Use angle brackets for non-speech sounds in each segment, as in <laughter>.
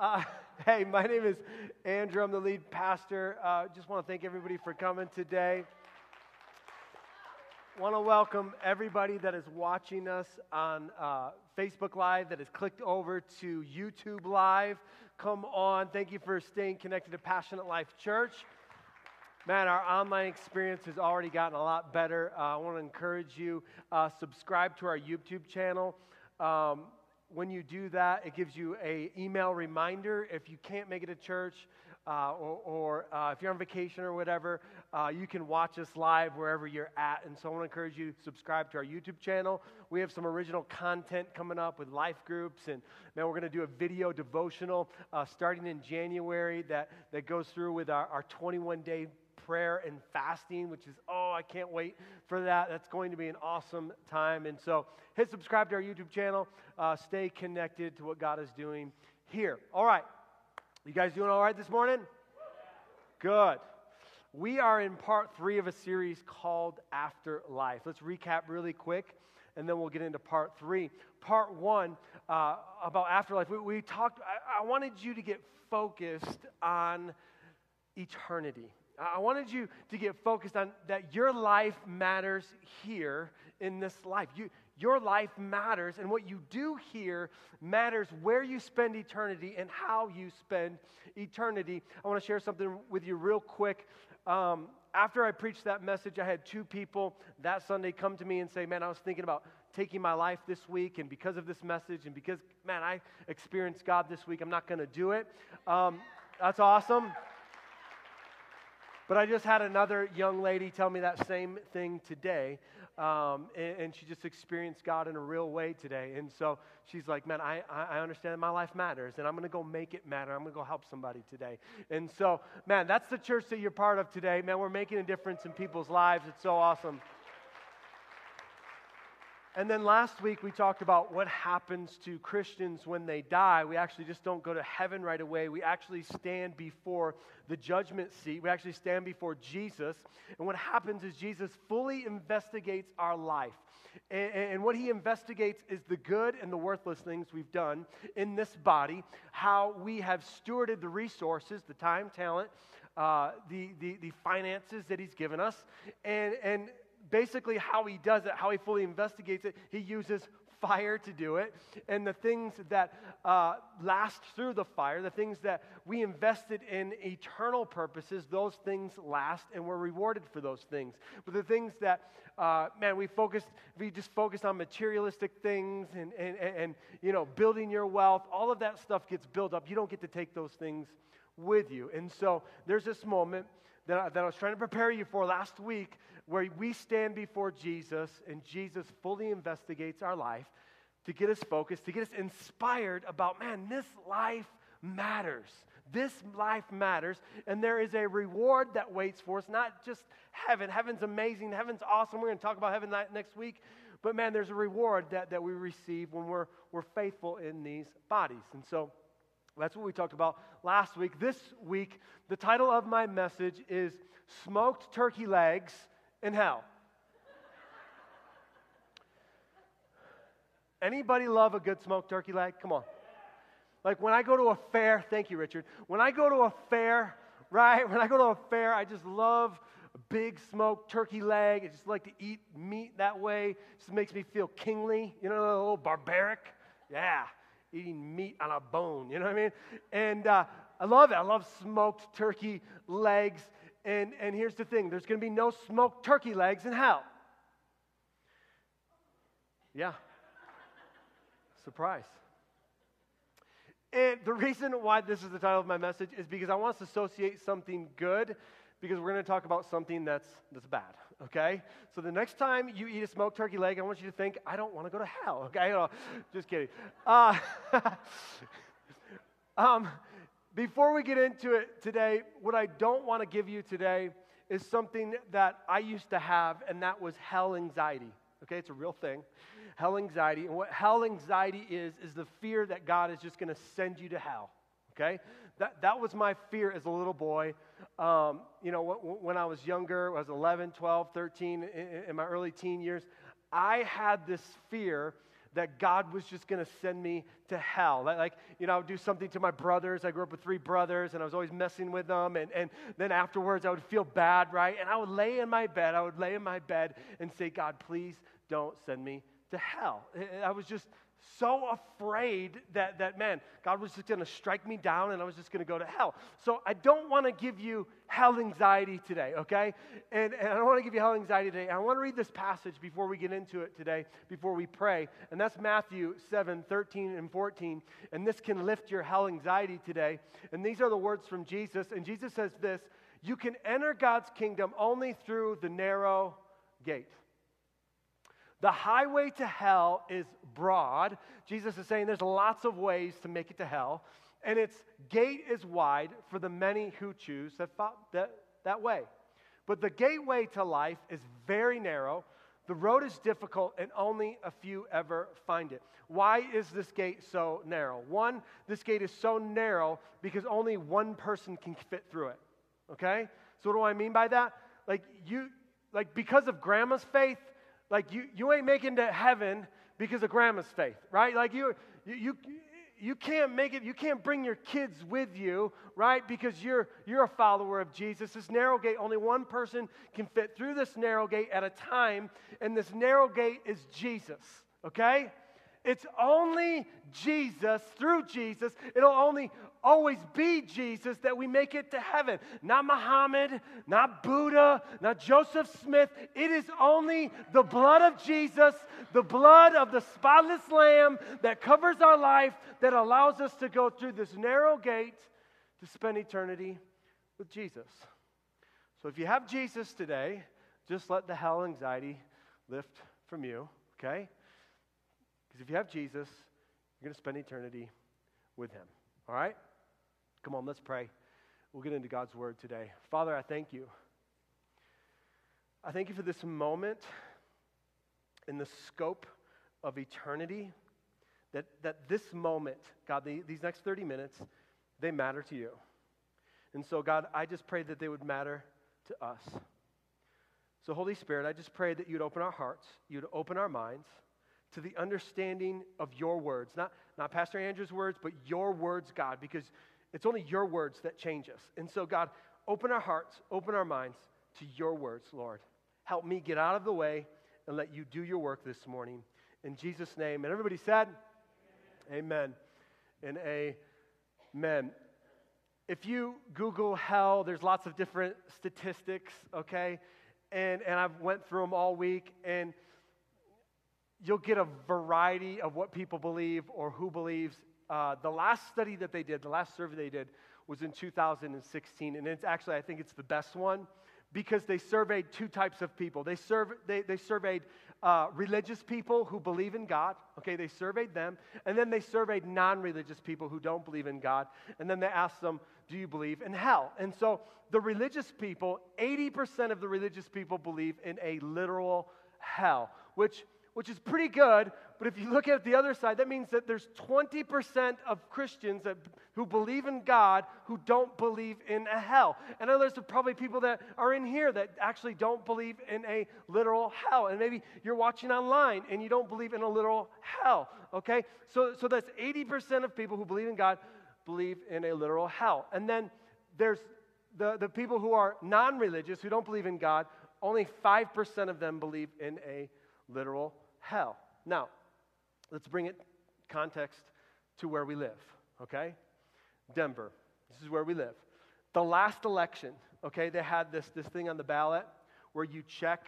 Uh, <laughs> hey, my name is Andrew. I'm the lead pastor. Uh, just want to thank everybody for coming today. Want to welcome everybody that is watching us on uh, Facebook Live, that has clicked over to YouTube Live. Come on. Thank you for staying connected to Passionate Life Church. Man, our online experience has already gotten a lot better. Uh, I want to encourage you, uh, subscribe to our YouTube channel. Um, when you do that, it gives you a email reminder if you can't make it to church uh, or, or uh, if you're on vacation or whatever, uh, you can watch us live wherever you're at. And so I want to encourage you to subscribe to our YouTube channel. We have some original content coming up with life groups, and man, we're going to do a video devotional uh, starting in January that, that goes through with our 21 day prayer and fasting, which is, oh, I can't wait for that. That's going to be an awesome time. And so hit subscribe to our YouTube channel. Uh, stay connected to what God is doing here. All right. You guys doing all right this morning? Good. We are in part three of a series called Afterlife. Let's recap really quick and then we'll get into part three. Part one uh, about afterlife, we, we talked, I, I wanted you to get focused on eternity. I wanted you to get focused on that your life matters here in this life. You, your life matters, and what you do here matters where you spend eternity and how you spend eternity. I want to share something with you real quick. Um, after I preached that message, I had two people that Sunday come to me and say, Man, I was thinking about taking my life this week, and because of this message, and because, man, I experienced God this week, I'm not going to do it. Um, that's awesome. But I just had another young lady tell me that same thing today. Um, and, and, she just experienced God in a real way today. And so she's like, Man, I, I understand my life matters, and I'm going to go make it matter. I'm going to go help somebody today. And so, man, that's the church that you're part of today. Man, we're making a difference in people's lives. It's so awesome. And then last week we talked about what happens to Christians when they die. We actually just don't go to heaven right away. We actually stand before the judgment seat. We actually stand before Jesus. And what happens is Jesus fully investigates our life. And, what he investigates is the good and the worthless things we've done in this body, how we have stewarded the resources, the time, talent, uh, the, the, the finances that he's given us, and, and basically how he does it, how he fully investigates it, he uses fire to do it. And the things that uh, last through the fire, the things that we invested in eternal purposes, those things last and we're rewarded for those things. But the things that, uh, man, we focused, we just focused on materialistic things and, and, and, and, you know, building your wealth, all of that stuff gets built up. You don't get to take those things with you. And so there's this moment that I, that I was trying to prepare you for last week where we stand before Jesus and Jesus fully investigates our life to get us focused, to get us inspired about, man, this life matters. This life matters, and there is a reward that waits for us, not just heaven. Heaven's amazing, heaven's awesome. We're going to talk about heaven next week. But man, there's a reward that, that we receive when we're, we're faithful in these bodies. And so that's what we talked about last week. This week, the title of my message is Smoked Turkey Legs in hell. Anybody love a good smoked turkey leg? Come on. Like when I go to a fair, thank you, Richard. When I go to a fair, right? When I go to a fair, I just love a big smoked turkey leg. I just like to eat meat that way. It just makes me feel kingly, you know, a little barbaric. Yeah, eating meat on a bone, you know what I mean? And uh, I love it. I love smoked turkey legs. And, and here's the thing there's going to be no smoked turkey legs in hell. Yeah. Surprise. And the reason why this is the title of my message is because I want us to associate something good because we're going to talk about something that's, that's bad, okay? So the next time you eat a smoked turkey leg, I want you to think, I don't want to go to hell, <laughs> okay? Oh, just kidding. Uh, <laughs> um, before we get into it today, what I don't want to give you today is something that I used to have, and that was hell anxiety. Okay, it's a real thing. Hell anxiety. And what hell anxiety is, is the fear that God is just going to send you to hell. Okay? That, that was my fear as a little boy. Um, you know, when I was younger, I was 11, 12, 13, in, in my early teen years, I had this fear that God was just going to send me to hell. Like, you know, I would do something to my brothers. I grew up with three brothers, and I was always messing with them. And, and then afterwards, I would feel bad, right? And I would lay in my bed. I would lay in my bed and say, God, please don't send me to hell. I was just so afraid that, that man, God was just going to strike me down and I was just going to go to hell. So I don't want to give you hell anxiety today, okay? And, and I don't want to give you hell anxiety today. I want to read this passage before we get into it today, before we pray. And that's Matthew 7 13 and 14. And this can lift your hell anxiety today. And these are the words from Jesus. And Jesus says this You can enter God's kingdom only through the narrow gate. The highway to hell is broad. Jesus is saying there's lots of ways to make it to hell, and its gate is wide for the many who choose that, that, that way. But the gateway to life is very narrow. The road is difficult, and only a few ever find it. Why is this gate so narrow? One, this gate is so narrow because only one person can fit through it. Okay? So, what do I mean by that? Like, you, like because of grandma's faith, like you, you ain't making to heaven because of grandma's faith, right? Like you, you, you, you can't make it, you can't bring your kids with you, right? Because you're, you're a follower of Jesus. This narrow gate, only one person can fit through this narrow gate at a time, and this narrow gate is Jesus, okay? It's only Jesus, through Jesus, it'll only always be Jesus that we make it to heaven. Not Muhammad, not Buddha, not Joseph Smith. It is only the blood of Jesus, the blood of the spotless Lamb that covers our life, that allows us to go through this narrow gate to spend eternity with Jesus. So if you have Jesus today, just let the hell anxiety lift from you, okay? Because if you have Jesus, you're going to spend eternity with him. All right? Come on, let's pray. We'll get into God's word today. Father, I thank you. I thank you for this moment in the scope of eternity. That, that this moment, God, the, these next 30 minutes, they matter to you. And so, God, I just pray that they would matter to us. So, Holy Spirit, I just pray that you'd open our hearts, you'd open our minds to the understanding of your words. Not, not Pastor Andrew's words, but your words, God, because it's only your words that change us. And so, God, open our hearts, open our minds to your words, Lord. Help me get out of the way and let you do your work this morning. In Jesus' name. And everybody said, Amen. And amen. If you Google hell, there's lots of different statistics, okay? And, and I've went through them all week, and you'll get a variety of what people believe or who believes uh, the last study that they did, the last survey they did, was in 2016. And it's actually, I think it's the best one because they surveyed two types of people. They, serve, they, they surveyed uh, religious people who believe in God. Okay, they surveyed them. And then they surveyed non religious people who don't believe in God. And then they asked them, Do you believe in hell? And so the religious people, 80% of the religious people believe in a literal hell, which which is pretty good. But if you look at the other side, that means that there's 20% of Christians that, who believe in God who don't believe in a hell. And there's probably people that are in here that actually don't believe in a literal hell. And maybe you're watching online and you don't believe in a literal hell. Okay? So, so that's 80% of people who believe in God believe in a literal hell. And then there's the, the people who are non religious, who don't believe in God, only 5% of them believe in a literal hell. Now, let's bring it context to where we live, okay? Denver. This is where we live. The last election, okay, they had this, this thing on the ballot where you check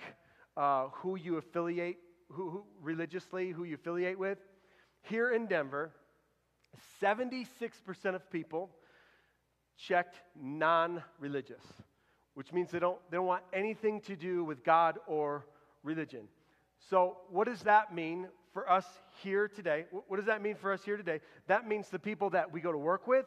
uh, who you affiliate, who, who religiously, who you affiliate with. Here in Denver, 76% of people checked non religious, which means they don't, they don't want anything to do with God or religion. So, what does that mean for us here today? What does that mean for us here today? That means the people that we go to work with,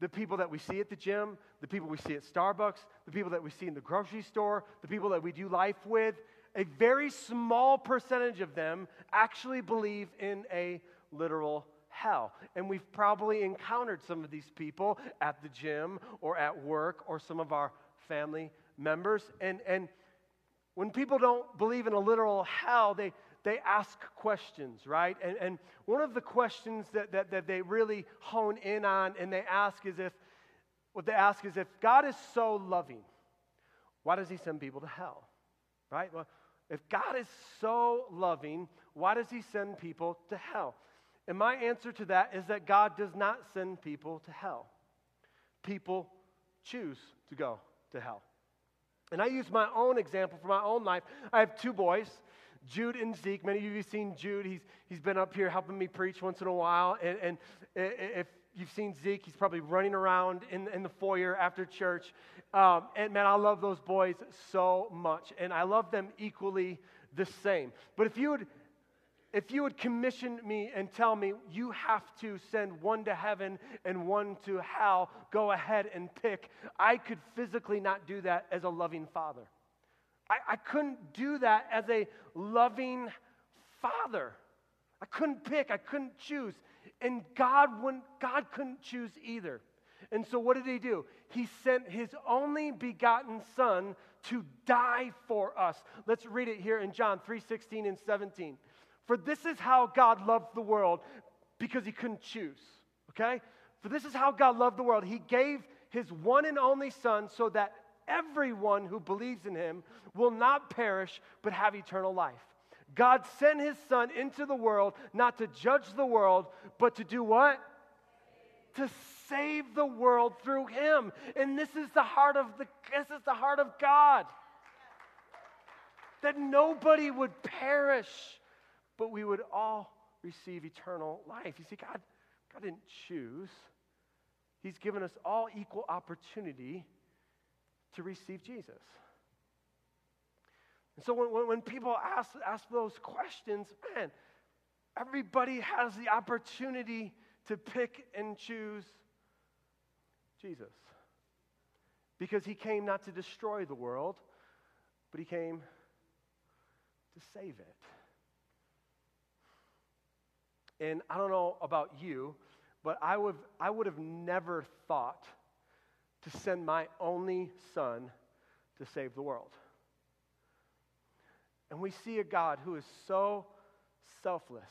the people that we see at the gym, the people we see at Starbucks, the people that we see in the grocery store, the people that we do life with, a very small percentage of them actually believe in a literal hell. And we've probably encountered some of these people at the gym or at work or some of our family members. And, and when people don't believe in a literal hell, they, they ask questions, right? And, and one of the questions that, that, that they really hone in on and they ask is if, what they ask is if God is so loving, why does he send people to hell? Right? Well, if God is so loving, why does he send people to hell? And my answer to that is that God does not send people to hell. People choose to go to hell. And I use my own example for my own life. I have two boys, Jude and Zeke. Many of you have seen Jude. He's, he's been up here helping me preach once in a while. And, and if you've seen Zeke, he's probably running around in, in the foyer after church. Um, and man, I love those boys so much. And I love them equally the same. But if you would if you would commission me and tell me you have to send one to heaven and one to hell, go ahead and pick. I could physically not do that as a loving father. I, I couldn't do that as a loving father. I couldn't pick, I couldn't choose. And God, wouldn't, God couldn't choose either. And so what did he do? He sent his only begotten son to die for us. Let's read it here in John 3:16 and 17. For this is how God loved the world because he couldn't choose. Okay? For this is how God loved the world. He gave his one and only Son so that everyone who believes in him will not perish but have eternal life. God sent his Son into the world not to judge the world, but to do what? To save the world through him. And this is the heart of the this is the heart of God. That nobody would perish but we would all receive eternal life. You see, God, God didn't choose. He's given us all equal opportunity to receive Jesus. And so when, when people ask, ask those questions, man, everybody has the opportunity to pick and choose Jesus. Because he came not to destroy the world, but he came to save it. And I don't know about you, but I would, I would have never thought to send my only son to save the world. And we see a God who is so selfless,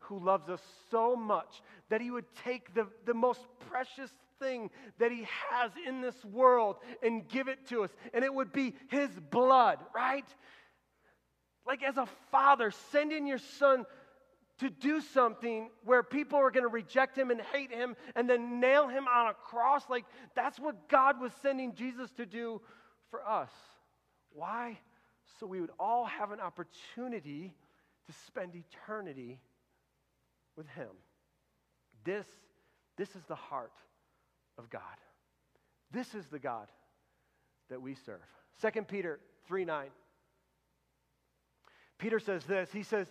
who loves us so much that he would take the, the most precious thing that he has in this world and give it to us. And it would be his blood, right? Like as a father, sending your son to do something where people are going to reject him and hate him and then nail him on a cross. Like, that's what God was sending Jesus to do for us. Why? So we would all have an opportunity to spend eternity with him. This, this is the heart of God. This is the God that we serve. 2 Peter 3 9. Peter says this. He says,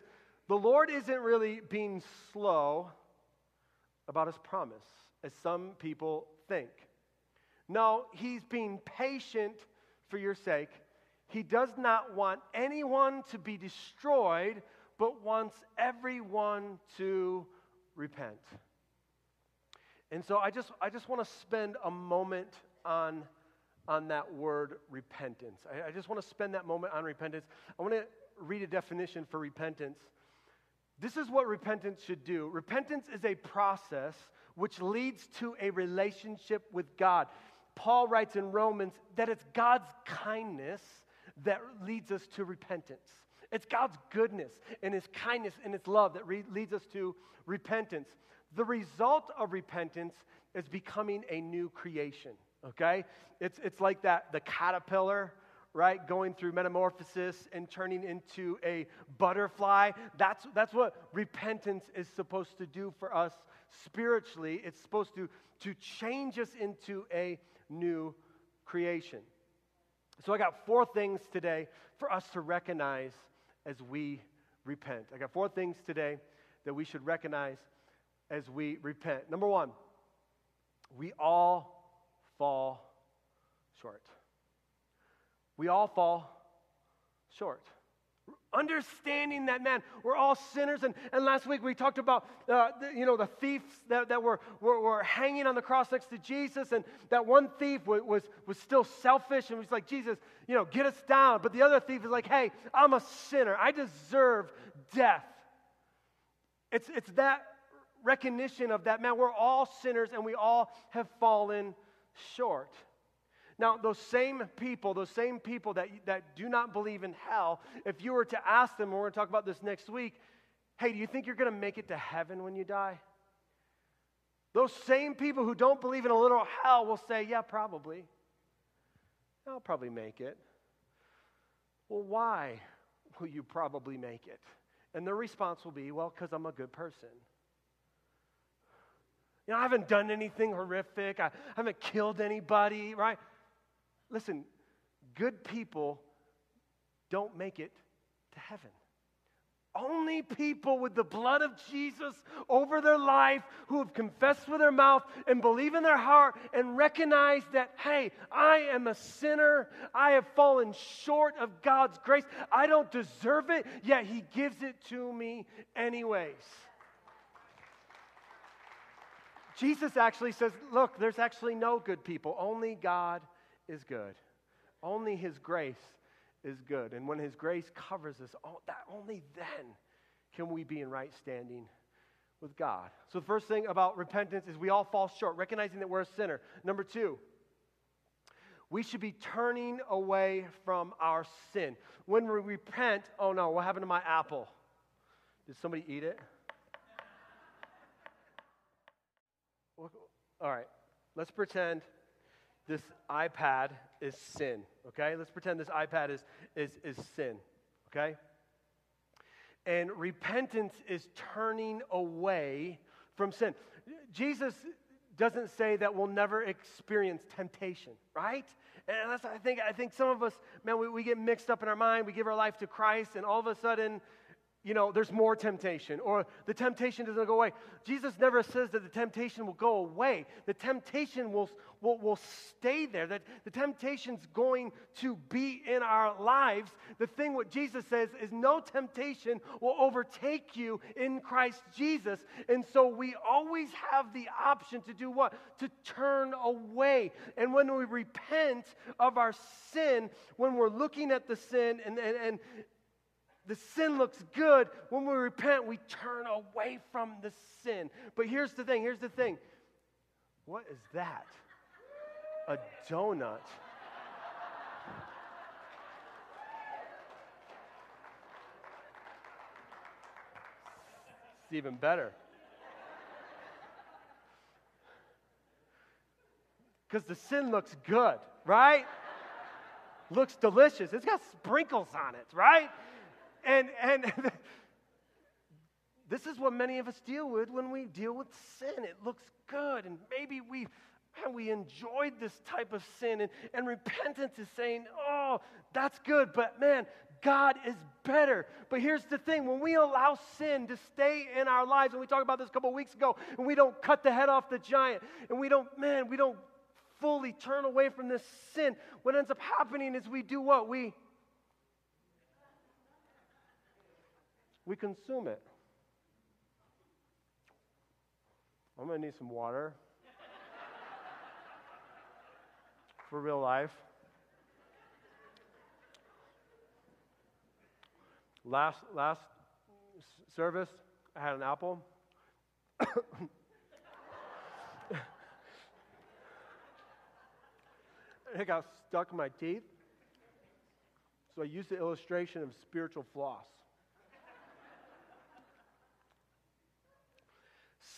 the Lord isn't really being slow about his promise, as some people think. No, he's being patient for your sake. He does not want anyone to be destroyed, but wants everyone to repent. And so I just, I just want to spend a moment on, on that word repentance. I, I just want to spend that moment on repentance. I want to read a definition for repentance. This is what repentance should do. Repentance is a process which leads to a relationship with God. Paul writes in Romans that it's God's kindness that leads us to repentance. It's God's goodness and His kindness and His love that re- leads us to repentance. The result of repentance is becoming a new creation, okay? It's, it's like that, the caterpillar right? Going through metamorphosis and turning into a butterfly. That's, that's what repentance is supposed to do for us spiritually. It's supposed to, to change us into a new creation. So I got four things today for us to recognize as we repent. I got four things today that we should recognize as we repent. Number one, we all fall short. We all fall short. Understanding that, man, we're all sinners. And, and last week we talked about, uh, the, you know, the thieves that, that were, were, were, hanging on the cross next to Jesus. And that one thief was, was, was still selfish and was like, Jesus, you know, get us down. But the other thief is like, hey, I'm a sinner. I deserve death. It's, it's that recognition of that, man, we're all sinners and we all have fallen short. Now, those same people, those same people that, that do not believe in hell, if you were to ask them, and we're going to talk about this next week, hey, do you think you're going to make it to heaven when you die? Those same people who don't believe in a literal hell will say, yeah, probably. I'll probably make it. Well, why will you probably make it? And their response will be, well, because I'm a good person. You know, I haven't done anything horrific. I haven't killed anybody, right? Listen, good people don't make it to heaven. Only people with the blood of Jesus over their life who have confessed with their mouth and believe in their heart and recognize that, hey, I am a sinner. I have fallen short of God's grace. I don't deserve it, yet He gives it to me anyways. Jesus actually says, look, there's actually no good people, only God is good. Only His grace is good. And when His grace covers us, oh, that, only then can we be in right standing with God. So, the first thing about repentance is we all fall short, recognizing that we're a sinner. Number two, we should be turning away from our sin. When we repent, oh no, what happened to my apple? Did somebody eat it? All right, let's pretend this iPad is sin, okay? Let's pretend this iPad is, is, is sin, okay? And repentance is turning away from sin. Jesus doesn't say that we'll never experience temptation, right? And that's, I think, I think some of us, man, we, we get mixed up in our mind. We give our life to Christ, and all of a sudden, you know, there's more temptation or the temptation doesn't go away. Jesus never says that the temptation will go away. The temptation will, will, will stay there, that the temptation's going to be in our lives. The thing what Jesus says is no temptation will overtake you in Christ Jesus. And so we always have the option to do what? To turn away. And when we repent of our sin, when we're looking at the sin and, and, and the sin looks good. When we repent, we turn away from the sin. But here's the thing here's the thing. What is that? A donut. It's even better. Because the sin looks good, right? looks delicious. It's got sprinkles on it, right? And, and <laughs> this is what many of us deal with when we deal with sin. It looks good, and maybe we, man, we enjoyed this type of sin, and, and repentance is saying, oh, that's good, but man, God is better. But here's the thing when we allow sin to stay in our lives, and we talked about this a couple weeks ago, and we don't cut the head off the giant, and we don't, man, we don't fully turn away from this sin, what ends up happening is we do what? We we consume it. I'm going to need some water <laughs> for real life. Last, last service, I had an apple. <coughs> it got stuck in my teeth. So I used the illustration of spiritual floss.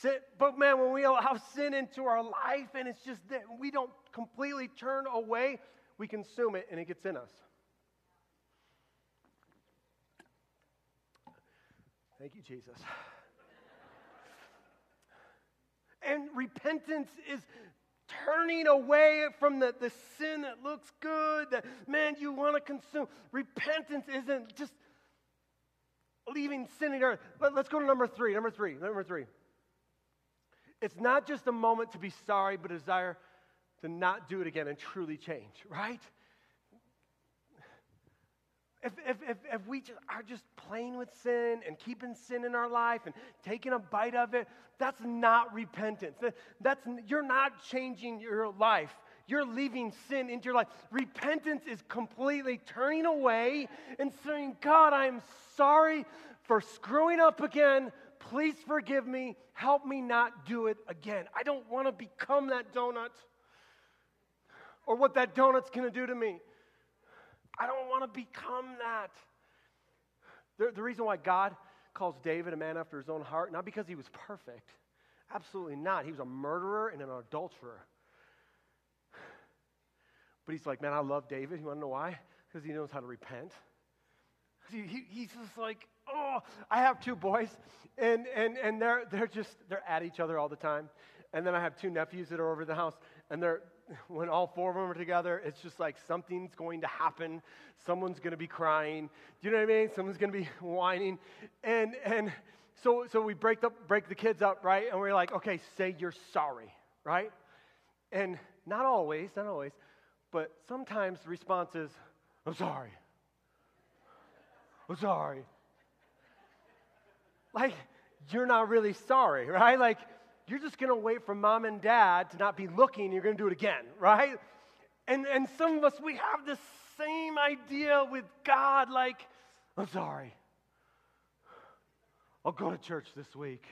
Sin, but man, when we allow sin into our life and it's just that we don't completely turn away, we consume it and it gets in us. Thank you, Jesus. And repentance is turning away from the, the sin that looks good, that, man, you want to consume. Repentance isn't just leaving sin in earth. Let's go to number three. Number three. Number three. It's not just a moment to be sorry, but a desire to not do it again and truly change, right? If, if, if, if we just are just playing with sin and keeping sin in our life and taking a bite of it, that's not repentance. That's, you're not changing your life. You're leaving sin into your life. Repentance is completely turning away and saying, God, I'm sorry for screwing up again. Please forgive me. Help me not do it again. I don't want to become that donut or what that donut's going to do to me. I don't want to become that. The, the reason why God calls David a man after his own heart, not because he was perfect. Absolutely not. He was a murderer and an adulterer. But he's like, man, I love David. You want to know why? Because he knows how to repent. He, he, he's just like, oh, I have two boys, and, and, and they're, they're just, they're at each other all the time. And then I have two nephews that are over the house, and they're, <laughs> when all four of them are together, it's just like something's going to happen. Someone's going to be crying. Do you know what I mean? Someone's going to be <laughs> whining. And, and so, so we break, the, break the kids up, right? And we're like, okay, say you're sorry, right? And not always, not always, but sometimes the response is, I'm sorry. I'm sorry. Like, you're not really sorry, <laughs> right? Like, you're just to wait for mom and dad to not be looking, you're to do it again, <laughs> right? And, and some of us, we have the same idea with God like, I'm sorry. I'll go to church this week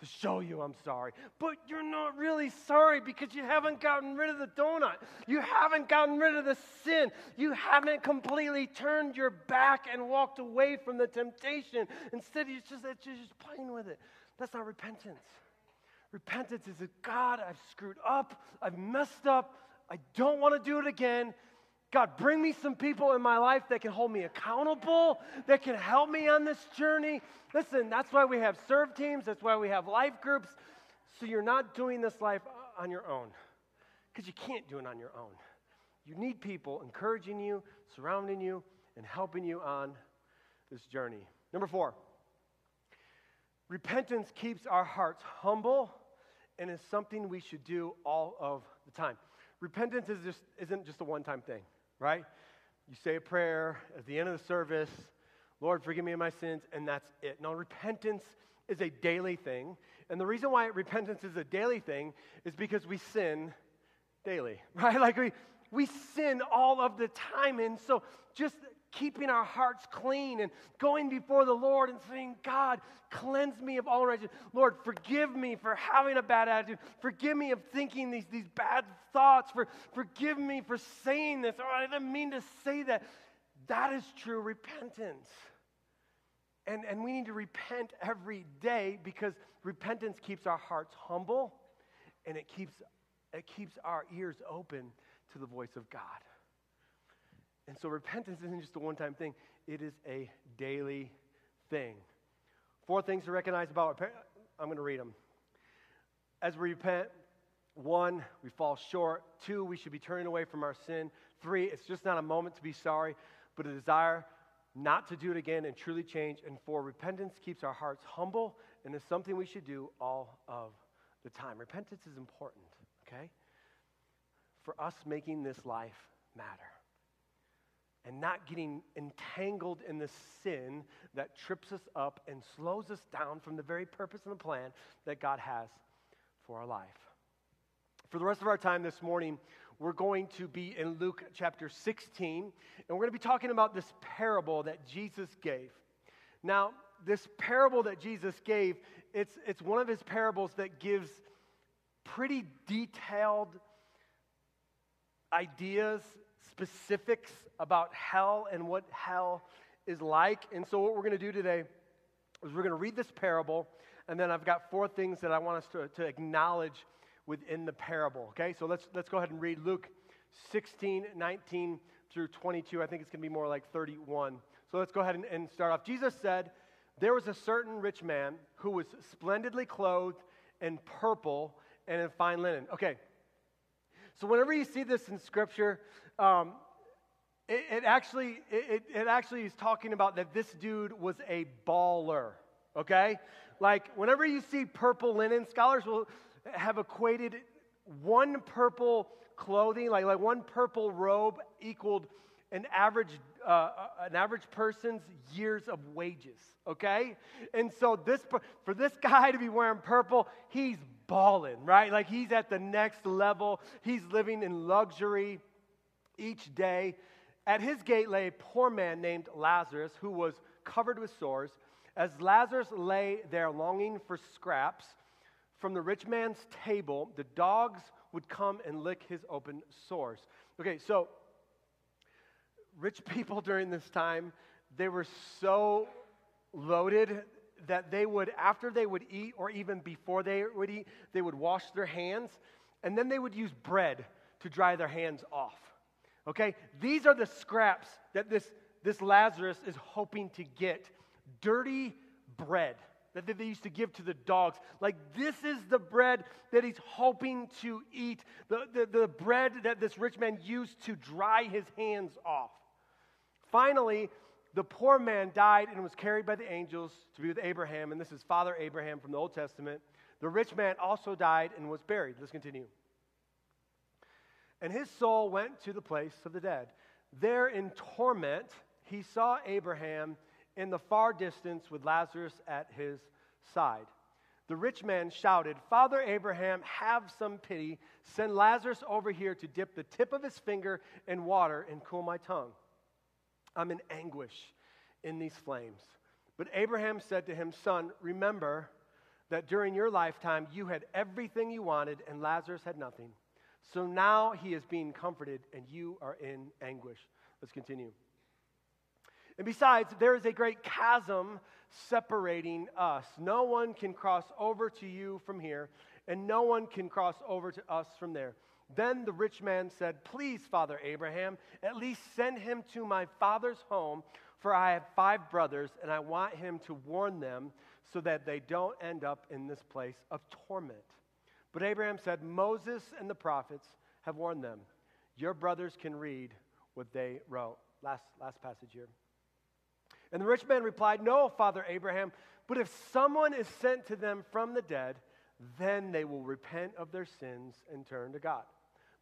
to show you I'm sorry. But you're not really sorry because you haven't gotten rid of the donut. You haven't gotten rid of the sin. You haven't completely turned your back and walked away from the temptation. Instead, just, it's just playing with it. That's not repentance. Repentance is that God, I've screwed up, I've messed up, I don't want to do it again. God, bring me some people in my life that can hold me accountable, that can help me on this journey. Listen, that's why we have serve teams, that's why we have life groups. So you're not doing this life on your own, because you can't do it on your own. You need people encouraging you, surrounding you, and helping you on this journey. Number four, repentance keeps our hearts humble and is something we should do all of the time. Repentance is just, isn't just a one time thing, right? You say a prayer at the end of the service, Lord, forgive me of my sins, and that's it. Now, repentance is a daily thing. And the reason why repentance is a daily thing is because we sin daily, <laughs> right? Like we, we sin all of the time. And so just keeping our hearts clean and going before the Lord and saying, God, cleanse me of all unrighteousness. Lord, forgive me for having a bad attitude. Forgive me of thinking these, these bad thoughts. For, forgive me for saying this. Oh, I didn't mean to say that. That is true repentance. And, and we need to repent every day because repentance keeps our hearts humble and it keeps, it keeps our ears open to the voice of God. And so repentance isn't just a one time thing, it is a daily thing. Four things to recognize about repentance. I'm going to read them. As we repent, one, we fall short. Two, we should be turning away from our sin. Three, it's just not a moment to be sorry, but a desire not to do it again and truly change. And four, repentance keeps our hearts humble and is something we should do all of the time. Repentance is important, okay? For us making this life matter and not getting entangled in the sin that trips us up and slows us down from the very purpose and the plan that God has for our life. For the rest of our time this morning, we're going to be in Luke chapter 16, and we're going to be talking about this parable that Jesus gave. Now, this parable that Jesus gave, it's, it's one of his parables that gives pretty detailed ideas specifics about hell and what hell is like. And so, what we're going to do today is we're going to read this parable, and then I've got four things that I want us to, to acknowledge within the parable. Okay, so let's, let's go ahead and read Luke 16, 19 through 22. I think it's going to be more like 31. So let's go ahead and, and start off. Jesus said, There was a certain rich man who was splendidly clothed in purple and in fine linen. Okay, so whenever you see this in Scripture, um, it, it, actually it, it actually is talking about that this dude was a baller. Okay, like whenever you see purple linen, scholars will have equated one purple clothing, like like one purple robe, equaled an average uh, uh an average person's years of wages. Okay, and so this for this guy to be wearing purple, he's balling, right? Like he's at the next level. He's living in luxury each day. At his gate lay a poor man named Lazarus who was covered with sores As Lazarus lay there longing for scraps from the rich man's table, the dogs would come and lick his open sores. Okay, so rich <laughs> people during this time, they were so loaded that they would, after they would eat, or even before they would eat, they would wash their hands, and then they would use bread to dry their hands off. Okay? These are the scraps that this, this Lazarus is hoping to get dirty bread that they used to give to the dogs. Like, this is the bread that he's hoping to eat, the, the, the bread that this rich man used to dry his hands off. Finally, the poor man died and was carried by the angels to be with Abraham, and this is Father Abraham from the Old Testament. The rich man also died and was buried. Let's continue. And his soul went to the place of the dead. There in torment, he saw Abraham in the far distance with Lazarus at his side. The rich man shouted, Father Abraham, have some pity. Send Lazarus over here to dip the tip of his finger in water and cool my tongue. I'm in anguish in these flames. But Abraham said to him, Son, remember that during your lifetime you had everything you wanted, and Lazarus had nothing. So now he is being comforted, and you are in anguish. Let's continue. And besides, there is a great chasm separating us. No one can cross over to you from here, and no one can cross over to us from there. Then the rich man said, Please, Father Abraham, at least send him to my father's home, for I have five brothers, and I want him to warn them so that they don't end up in this place of torment. But Abraham said, Moses and the prophets have warned them. Your brothers can read what they wrote. Last, last passage here. And the rich man replied, No, Father Abraham, but if someone is sent to them from the dead, then they will repent of their sins and turn to God.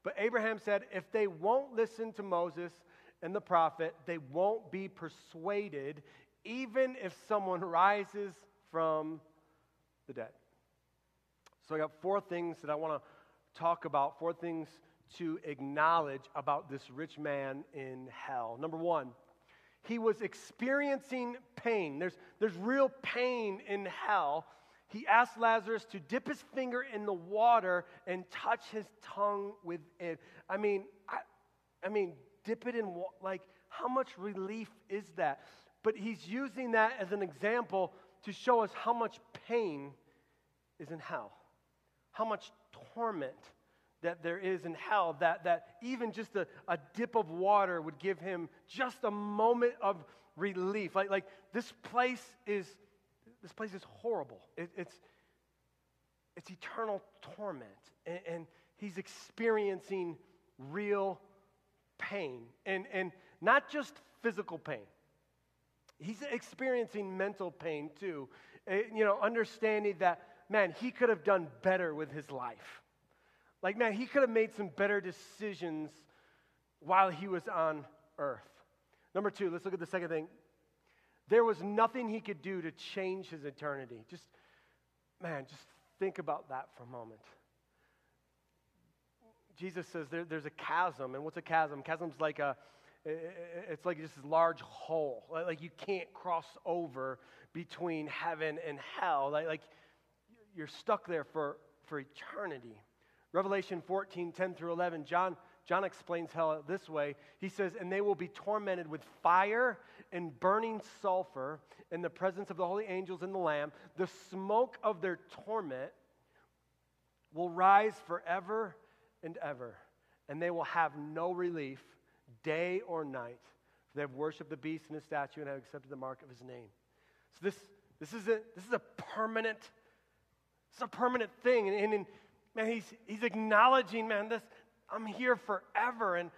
But Abraham said, if they won't listen to Moses and the prophet, they won't be persuaded, even if someone rises from the dead. So I got four things that I want to talk about, four things to acknowledge about this rich man in hell. Number one, he was experiencing pain. There's, there's real pain in hell he asked Lazarus to dip his finger in the water and touch his tongue with it. I mean, I, I mean, dip it in like how much relief is that? But he's using that as an example to show us how much pain is in hell, how much torment that there is in hell, that, that even just a, a dip of water would give him just a moment of relief. Like, like this place is this place is horrible. It, it's, it's eternal torment. And, and he's experiencing real pain. And, and not just physical pain, he's experiencing mental pain too. Uh, you know, understanding that, man, he could have done better with his life. Like, man, he could have made some better decisions while he was on earth. Number two, let's look at the second thing there was nothing he could do to change his eternity. Just, man, just think about that for a moment. Jesus says there, there's a chasm, and what's a chasm? Chasm's like a, it's like just this large hole. Like you can't cross over between heaven and hell. Like, like you're stuck there for, for eternity. Revelation 14, 10 through 11, John, John explains hell this way. He says, And they will be tormented with fire and burning sulfur in the presence of the holy angels and the Lamb. The smoke of their torment will rise forever and ever, and they will have no relief day or night. For they have worshiped the beast and his statue and have accepted the mark of his name. So this, this, is, a, this is a permanent, it's a permanent thing. And, and, man, he's, he's acknowledging, man, this, I'm here forever. And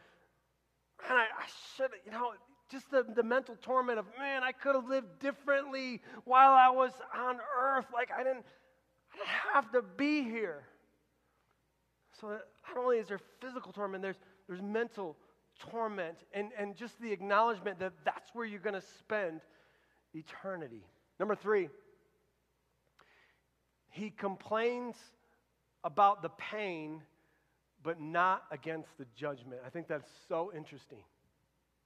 man, I, I should, you know, just the, the mental torment of, man, I could have lived differently while I was on earth. Like, I didn't, I didn't have to be here. So, not only is there physical torment, there's, there's mental torment, and, and just the acknowledgement that that's where you're going to spend eternity. Number three, he complains about the pain, but not against the judgment. I think that's so interesting,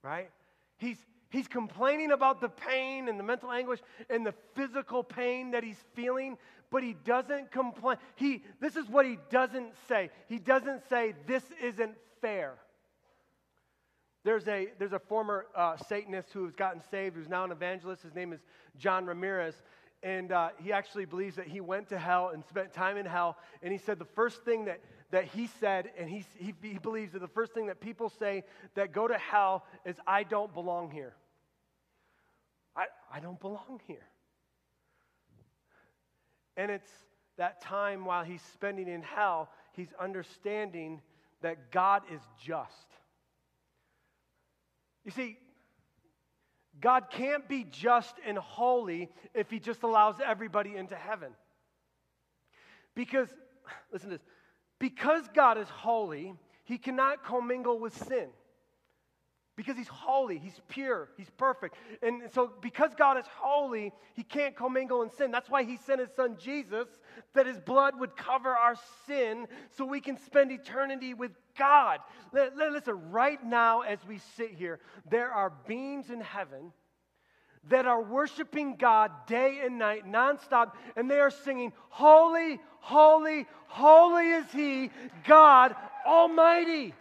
right? He's, He's complaining about the pain and the mental anguish and the physical pain that he's feeling, but he doesn't complain. He, this is what he doesn't say. He doesn't say, This isn't fair. There's a, there's a former uh, Satanist who has gotten saved, who's now an evangelist. His name is John Ramirez. And uh, he actually believes that he went to hell and spent time in hell. And he said the first thing that, that he said, and he, he, he believes that the first thing that people say that go to hell is, I don't belong here. I, I don't belong here. And it's that time while he's spending in hell, he's understanding that God is just. You see, God can't be just and holy if he just allows everybody into heaven. Because, <sighs> listen to this, because God is holy, he cannot commingle with sin. Because he's holy, he's pure, he's perfect. And so, because God is holy, he can't commingle in sin. That's why he sent his son Jesus, that his blood would cover our sin so we can spend eternity with God. Listen, right now, as we sit here, there are beings in heaven that are worshiping God day and night, nonstop, and they are singing, Holy, holy, holy is He, God Almighty.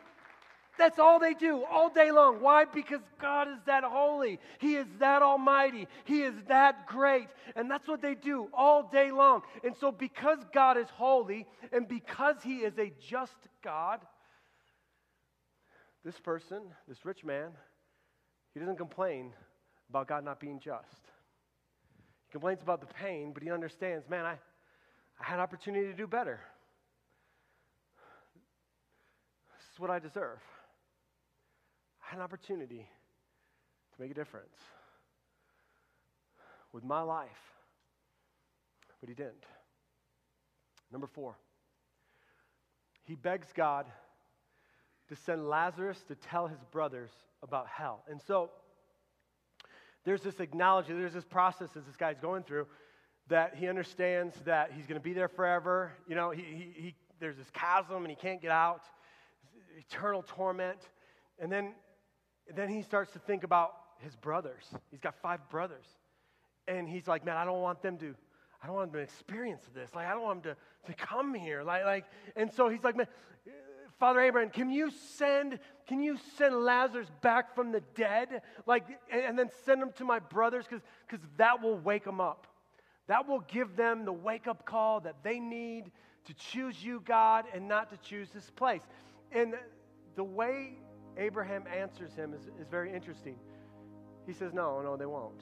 That's all they do all day long. Why? Because God is that holy. He is that almighty. He is that great. And that's what they do all day long. And so, because God is holy and because He is a just God, this person, this rich man, he doesn't complain about God not being just. He complains about the pain, but he understands man, I, I had opportunity to do better. This is what I deserve I had an opportunity to make a difference with my life, but he didn't. Number four, he begs God to send Lazarus to tell his brothers about hell. And so there's this acknowledgement, there's this process that this guy's going through that he understands that he's going to be there forever. You know, he, he, he, there's this chasm and he can't get out, eternal torment. And then then he starts to think about his brothers. He's got five brothers. And he's like, man, I don't want them to, I don't want them to experience this. Like, I don't want them to, to come here. Like, like, and so he's like, man, Father Abraham, can you send, can you send Lazarus back from the dead? Like, and, and then send him to my brothers because that will wake them up. That will give them the wake up call that they need to choose you, God, and not to choose this place. And the way Abraham answers him is, is very interesting. He says, No, no, they won't.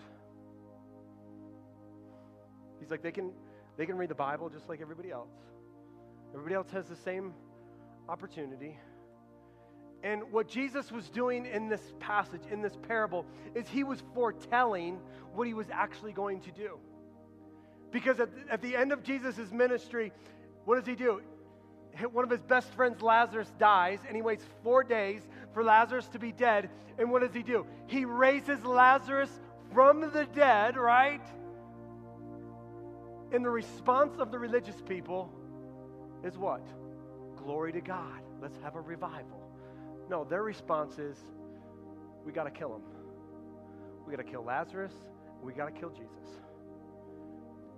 He's like, they can, they can read the Bible just like everybody else. Everybody else has the same opportunity. And what Jesus was doing in this passage, in this parable, is he was foretelling what he was actually going to do. Because at, at the end of Jesus' ministry, what does he do? one of his best friends, Lazarus, dies, and he waits four days for Lazarus to be dead. And what does he do? He raises Lazarus from the dead, right? And the response of the religious people is what? Glory to God. Let's have a revival. No, their response is we got to kill him. We got to kill Lazarus. We got to kill Jesus.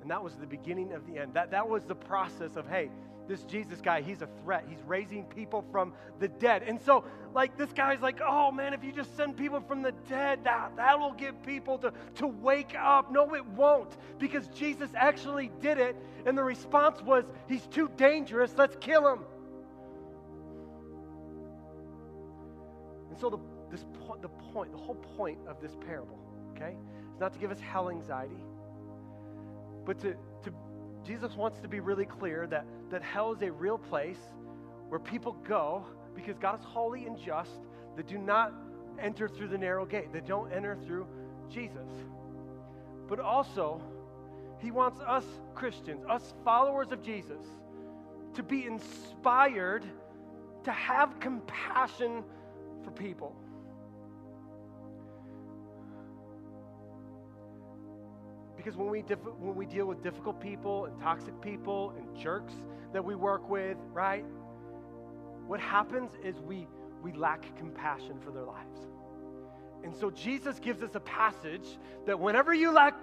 And that was the beginning of the end. That, that was the process of, hey, this Jesus guy, he's a threat. He's raising people from the dead. And so, like, this guy's like, oh man, if you just send people from the dead, that, that will get people to, to wake up. No, it won't, because Jesus actually did it. And the response was, he's too dangerous. Let's kill him. And so, the, this po- the point, the whole point of this parable, okay, is not to give us hell anxiety, but to, to Jesus wants to be really clear that, that hell is a real place where people go because God is holy and just that do not enter through the narrow gate, that don't enter through Jesus. But also, he wants us Christians, us followers of Jesus, to be inspired to have compassion for people. Because when we, when we deal with difficult people and toxic people and jerks that we work with, right? What happens is we, we lack compassion for their lives. And so Jesus gives us a passage that whenever you lack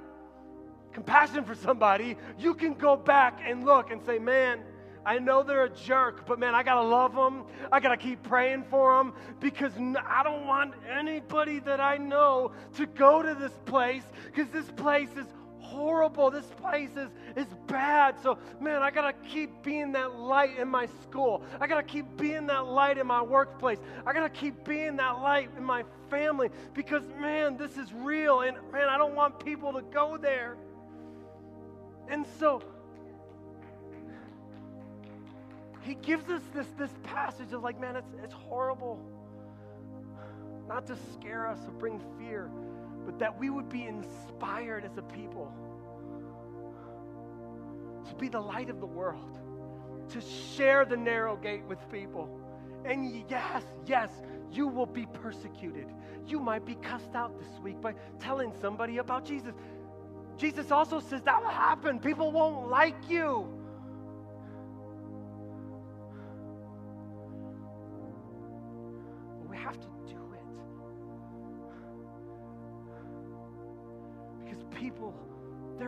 compassion for somebody, you can go back and look and say, man, I know they're a jerk, but man, I got to love them. I got to keep praying for them because I don't want anybody that I know to go to this place because this place is horrible. This place is, is bad. So, man, I got to keep being that light in my school. I got to keep being that light in my workplace. I got to keep being that light in my family because, man, this is real. And, man, I don't want people to go there. And so, he gives us this, this passage of like, man, it's, it's horrible. Not to scare us or bring fear, but that we would be inspired as a people to be the light of the world, to share the narrow gate with people. And yes, yes, you will be persecuted. You might be cussed out this week by telling somebody about Jesus. Jesus also says that will happen. People won't like you.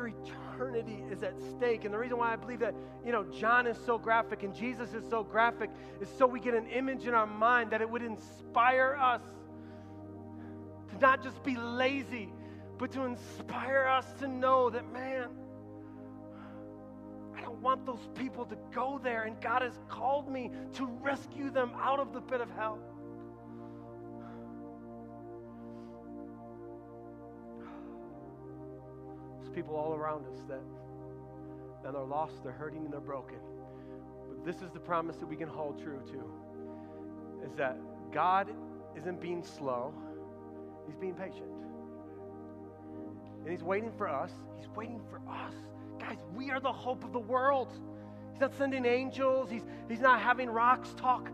Their eternity is at stake. And the reason why I believe that, you know, John is so graphic and Jesus is so graphic is so we get an image in our mind that it would inspire us to not just be lazy but to inspire us to know that, man, I don't want those people to go there, and God has called me to rescue them out of the pit of hell. People all around us that, that are lost, they're hurting, and they're broken. But this is the promise that we can hold true to is that God isn't being slow, He's being patient. And he's waiting for us. He's waiting for us. Guys, we are the hope of the world. He's not sending angels. He's, he's not having rocks talk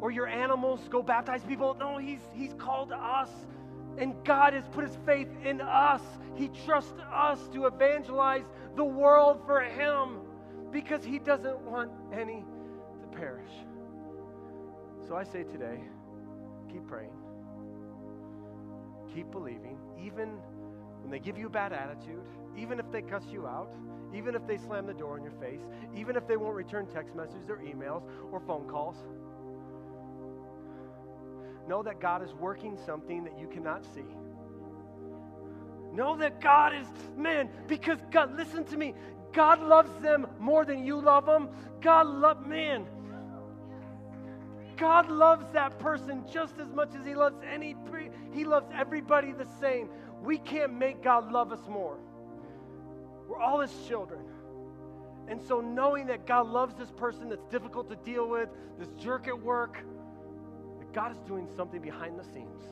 or your animals go baptize people. No, he's, he's called us. And God has put his faith in us. He trusts us to evangelize the world for him because he doesn't want any to perish. So I say today, keep praying, keep believing, even when they give you a bad attitude, even if they cuss you out, even if they slam the door in your face, even if they won't return text messages or emails or phone calls, know that God is working something that you cannot see. Know that God is, man, because God, listen to me, God loves them more than you love them. God love, man, God loves that person just as much as He loves any, He loves everybody the same. We can't make God love us more. We're all His children. And so, knowing that God loves this person that's difficult to deal with, this jerk at work, God is doing something behind the scenes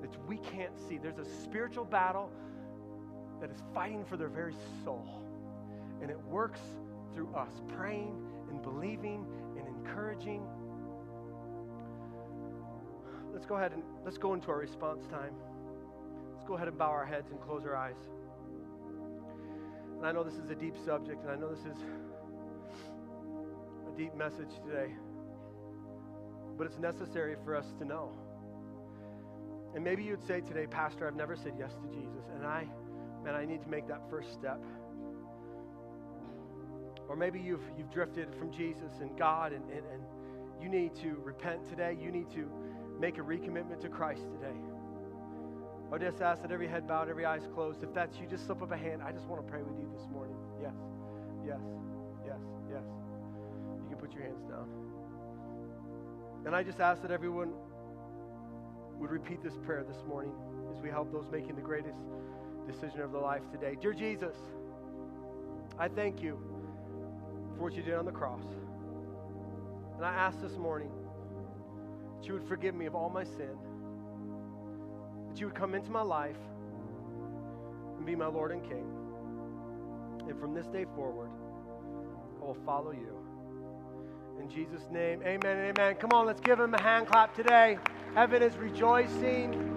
that we can't see. There's a spiritual battle that is fighting for their very soul. And it works through us praying and believing and encouraging. Let's go ahead and let's go into our response time. Let's go ahead and bow our heads and close our eyes. And I know this is a deep subject, and I know this is a deep message today, but it's necessary for us to know. And maybe you'd say today, Pastor, I've never said yes to Jesus, and I, man, I need to make that first step. Or maybe you've, you've drifted from Jesus and God, and, and, and you need to repent today. You need to make a recommitment to Christ today. I would just ask that every head bowed, every eyes closed. If that's you, just slip up a hand. I just want to pray with you this morning. Yes, yes, yes, yes. You can put your hands down. And I just ask that everyone would repeat this prayer this morning as we help those making the greatest decision of their life today. Dear Jesus, I thank you for what you did on the cross. And I ask this morning that you would forgive me of all my sin that you would come into my life and be my Lord and King. And from this day forward, I will follow you. In Jesus' name, amen and amen. Come on, let's give him a hand clap today. Heaven is rejoicing.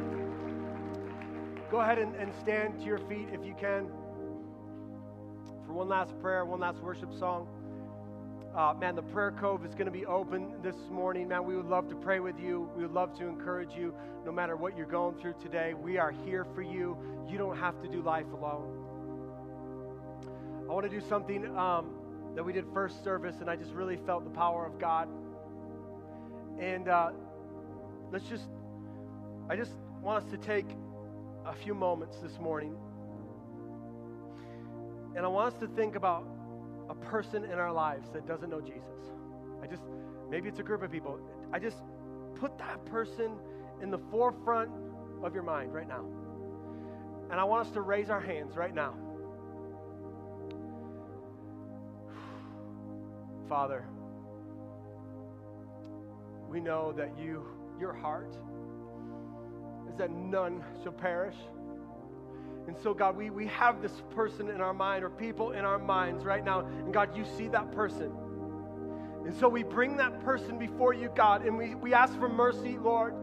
Go ahead and, and stand to your feet if you can for one last prayer, one last worship song. Uh, man, the prayer cove is going to be open this morning. Man, we would love to pray with you. We would love to encourage you no matter what you're going through today. We are here for you. You don't have to do life alone. I want to do something um, that we did first service, and I just really felt the power of God. And uh, let's just, I just want us to take a few moments this morning. And I want us to think about a person in our lives that doesn't know Jesus. I just, maybe it's a group of people. I just put that person in the forefront of your mind right now. And I want us to raise our hands right now. Father, we know that you, your heart, is that none shall perish and so, God, we, we have this person in our mind or people in our minds right now. And God, you see that person. And so we bring that person before you, God, and we, we ask for mercy, Lord.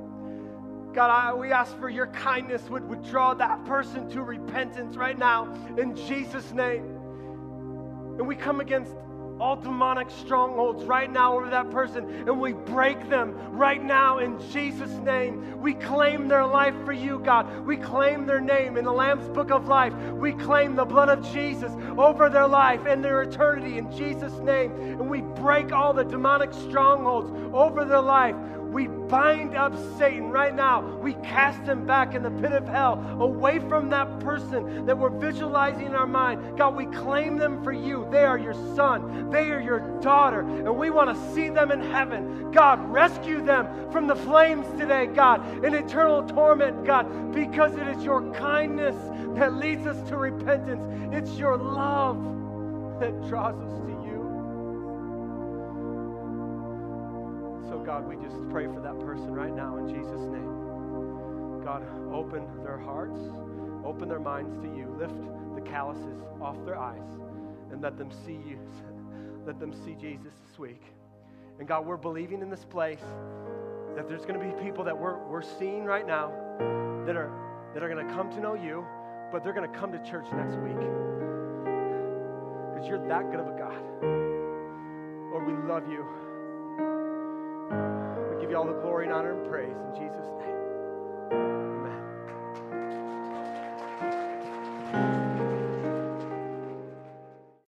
God, I, we ask for your kindness would, would draw that person to repentance right now in Jesus' name. And we come against all demonic strongholds right now over that person and we break them right now in Jesus' name. We claim their life for you, God. We claim their name in the Lamb's book of life. We claim the blood of Jesus over their life and their eternity in Jesus' name. And we break all the demonic strongholds over their life. We bind up Satan right now. We cast him back in the pit of hell, away from that person that we're visualizing in our mind. God, we claim them for you. They are your son, they are your daughter, and we want to see them in heaven. God, rescue them from the flames today, God, in eternal torment, God, because it is your kindness that leads us to repentance. It's your love that draws us to you. God, we just pray for that person right now in Jesus' name. God, open their hearts, open their minds to you. Lift the calluses off their eyes and let them see you. <laughs> let them see Jesus this week. And God, we're believing in this place that there's going to be people that we're, we're seeing right now that are, that are going to come to know you, but they're going to come to church next week. Because you're that good of a God. Lord, we love you you all the glory and honor and praise in Jesus' name.